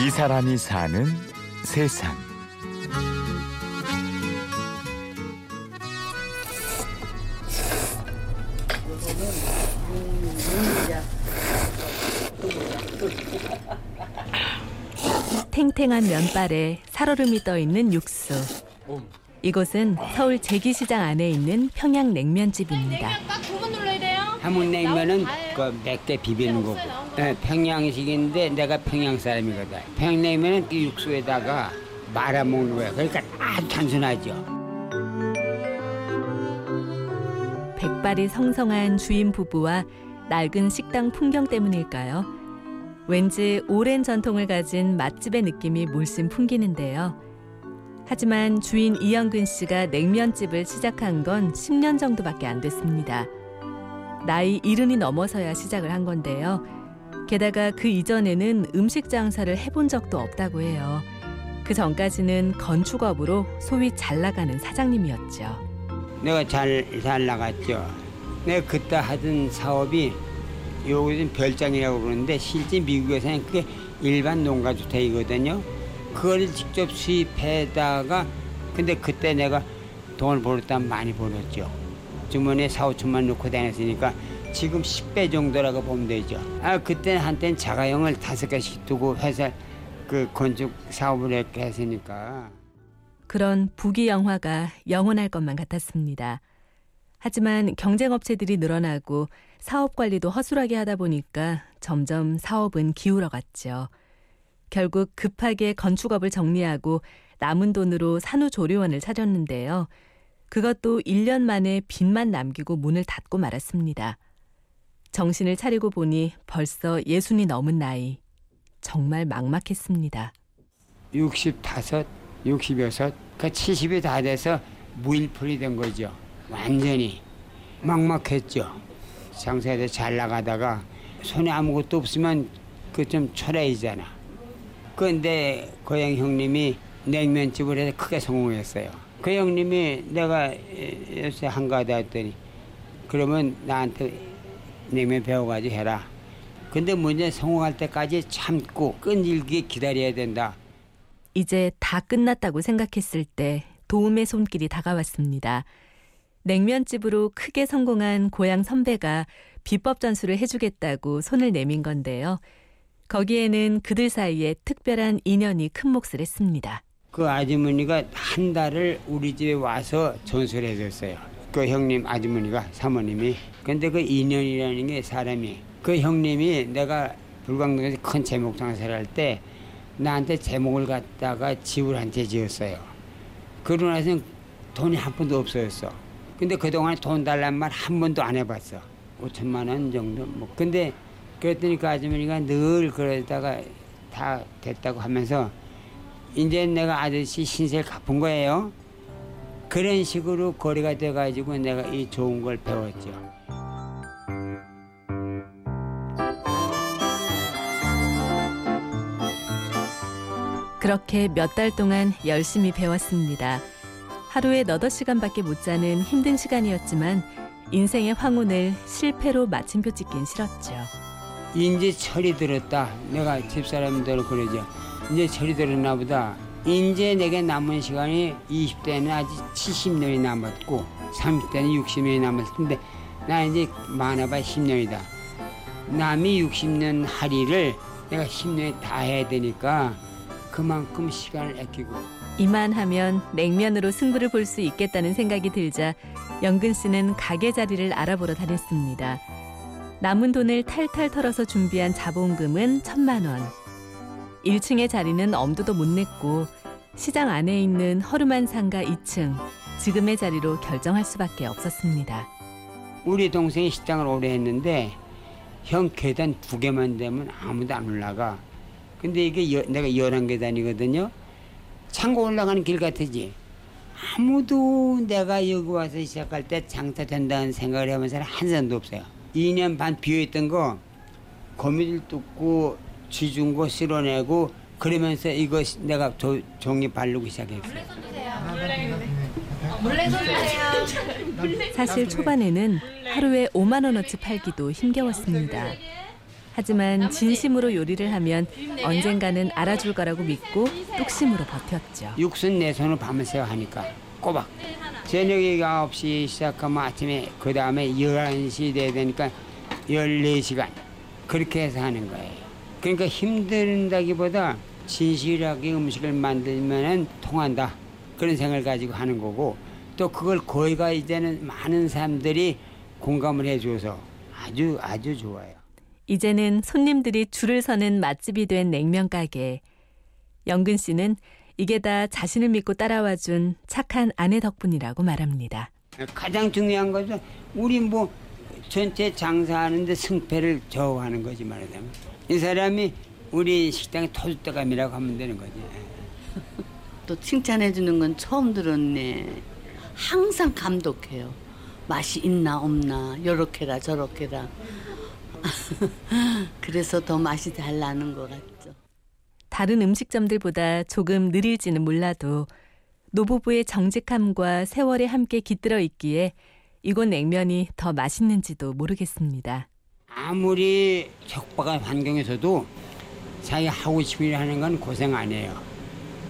이 사람이 사는 세상. 탱탱한 면발에 살얼음이 떠 있는 육수. 이곳은 서울 제기시장 안에 있는 평양 냉면집입니다. 함흥냉면은 그 맵게 비비는 거고 예, 평양식인데 내가 평양 사람이거든 평양냉면은 이 육수에다가 말아 먹는 거야 그러니까 아주 단순하죠 백발이 성성한 주인 부부와 낡은 식당 풍경 때문일까요? 왠지 오랜 전통을 가진 맛집의 느낌이 물씬 풍기는데요. 하지만 주인 이영근 씨가 냉면집을 시작한 건 10년 정도밖에 안 됐습니다. 나이 이른이 넘어서야 시작을 한 건데요. 게다가 그 이전에는 음식 장사를 해본 적도 없다고 해요. 그 전까지는 건축업으로 소위 잘 나가는 사장님이었죠. 내가 잘, 잘 나갔죠 내가 그때 하던 사업이 요즘 별장이라고 그러는데 실제 미국에서는 그게 일반 농가주택이거든요 그걸 직접 수입해다가 근데 그때 내가 돈을 벌었다면 많이 벌었죠 주머니에 4, 5천만 넣고 다녔으니까 지금 10배 정도라고 보면 되죠. 아, 그때는 한때는 자가용을 다섯 개씩 두고 회사 그 건축 사업을 이렇게 했으니까. 그런 부귀 영화가 영원할 것만 같았습니다. 하지만 경쟁업체들이 늘어나고 사업 관리도 허술하게 하다 보니까 점점 사업은 기울어갔죠. 결국 급하게 건축업을 정리하고 남은 돈으로 산후조리원을 차렸는데요. 그것도 1년 만에 빚만 남기고 문을 닫고 말았습니다. 정신을 차리고 보니 벌써 예순이 넘은 나이. 정말 막막했습니다. 65, 66, 그 70이 다 돼서 무일푼이 된 거죠. 완전히 막막했죠. 장사에도 잘 나가다가 손에 아무것도 없으면 그 좀 초라해지잖아. 그런데 고향 형님이 냉면집을 해서 크게 성공했어요. 그 형님이 내가 요새 한가하다 했더니 그러면 나한테 냉면 배워가지고 해라. 근데 문제 성공할 때까지 참고 끈질기게 기다려야 된다. 이제 다 끝났다고 생각했을 때 도움의 손길이 다가왔습니다. 냉면집으로 크게 성공한 고향 선배가 비법 전수를 해주겠다고 손을 내민 건데요. 거기에는 그들 사이에 특별한 인연이 큰 몫을 했습니다. 그 아주머니가 한 달을 우리 집에 와서 전수를 해줬어요. 그 형님 아주머니가 사모님이. 근데 그 인연이라는 게 사람이 그 형님이 내가 불광동에서 큰 제목 장사를 할 때 나한테 제목을 갖다가 채 지었어요. 그러고 나서는 돈이 한 푼도 없어졌어. 근데 그동안 돈 달란 말 한 번도 안 해봤어. 5천만 원 정도. 뭐. 근데 그랬더니 그 아주머니가 늘 그러다가 다 됐다고 하면서 이제 내가 아저씨 신세를 갚은 거예요. 그런 식으로 거리가 돼가지고 내가 이 좋은 걸 배웠죠. 그렇게 몇 달 동안 열심히 배웠습니다. 하루에 너덟 시간밖에 못 자는 힘든 시간이었지만 인생의 황혼을 실패로 마침표 찍긴 싫었죠. 이제 철이 들었다. 내가 집사람들 그러죠. 이제 철이 들었나 보다. 이제 내게 남은 시간이 20대는 아직 70년이 남았고 30대는 60년이 남았을 텐데 나 이제 많아봐야 10년이다. 남이 60년 하리를 내가 10년에 다 해야 되니까 그만큼 시간을 아끼고 이만 하면 냉면으로 승부를 볼 수 있겠다는 생각이 들자 영근 씨는 가게 자리를 알아보러 다녔습니다. 남은 돈을 탈탈 털어서 준비한 자본금은 천만 원. 1층의 자리는 엄두도 못 냈고 시장 안에 있는 허름한 상가 2층 지금의 자리로 결정할 수밖에 없었습니다. 우리 동생이 식당을 오래 했는데 형 계단 두 개만 되면 아무도 안 올라가. 근데 이게 여, 내가 열한 계단이거든요. 창고 올라가는 길 같으지. 아무도 내가 여기 와서 시작할 때 장사 된다는 생각을 해본 사람 한 사람도 없어요. 2년 반 비어있던 거 거미줄 뚫고 쥐준 거 쓸어내고 그러면서 이거 내가 조, 종이 바르고 시작했어요. 사실 초반에는 하루에 5만 원어치 팔기도 힘겨웠습니다. 하지만 진심으로 요리를 하면 언젠가는 알아줄 거라고 믿고 뚝심으로 버텼죠. 육순 내 손을 밤새 하니까 꼬박. 저녁에 9시 시작하면 아침에 그 다음에 11시 돼야 되니까 14시간. 그렇게 해서 하는 거예요. 그러니까 힘든다기보다 진실하게 음식을 만들면 통한다. 그런 생각을 가지고 하는 거고 또 그걸 거기가 이제는 많은 사람들이 공감을 해줘서 아주 아주 좋아요. 이제는 손님들이 줄을 서는 맛집이 된 냉면 가게. 영근 씨는 이게 다 자신을 믿고 따라와준 착한 아내 덕분이라고 말합니다. 가장 중요한 것은 우리 뭐 전체 장사하는데 승패를 저하는 거지 말하자면 이 사람이 우리 식당의 토주대감이라고 하면 되는 거지. 또 칭찬해 주는 건 처음 들었네. 항상 감독해요. 맛이 있나 없나 요렇게라 저렇게라. 그래서 더 맛이 잘 나는 것 같죠. 다른 음식점들보다 조금 느릴지는 몰라도 노부부의 정직함과 세월에 함께 깃들어 있기에 이곳 냉면이 더 맛있는지도 모르겠습니다. 아무리 척박한 환경에서도 자기 하고 싶은 일 하는 건 고생 안 해요.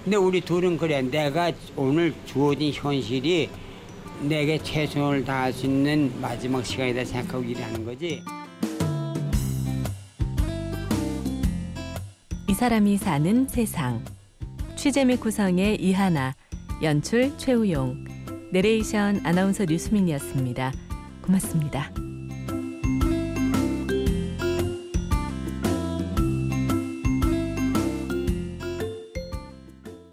근데 우리 둘은 그래. 내가 오늘 주어진 현실이 내게 최선을 다할 수 있는 마지막 시간이다 생각하고 일하는 거지. 이 사람이 사는 세상. 취재 및 구성의 이하나, 연출 최우용, 내레이션 아나운서 류수민이었습니다. 고맙습니다.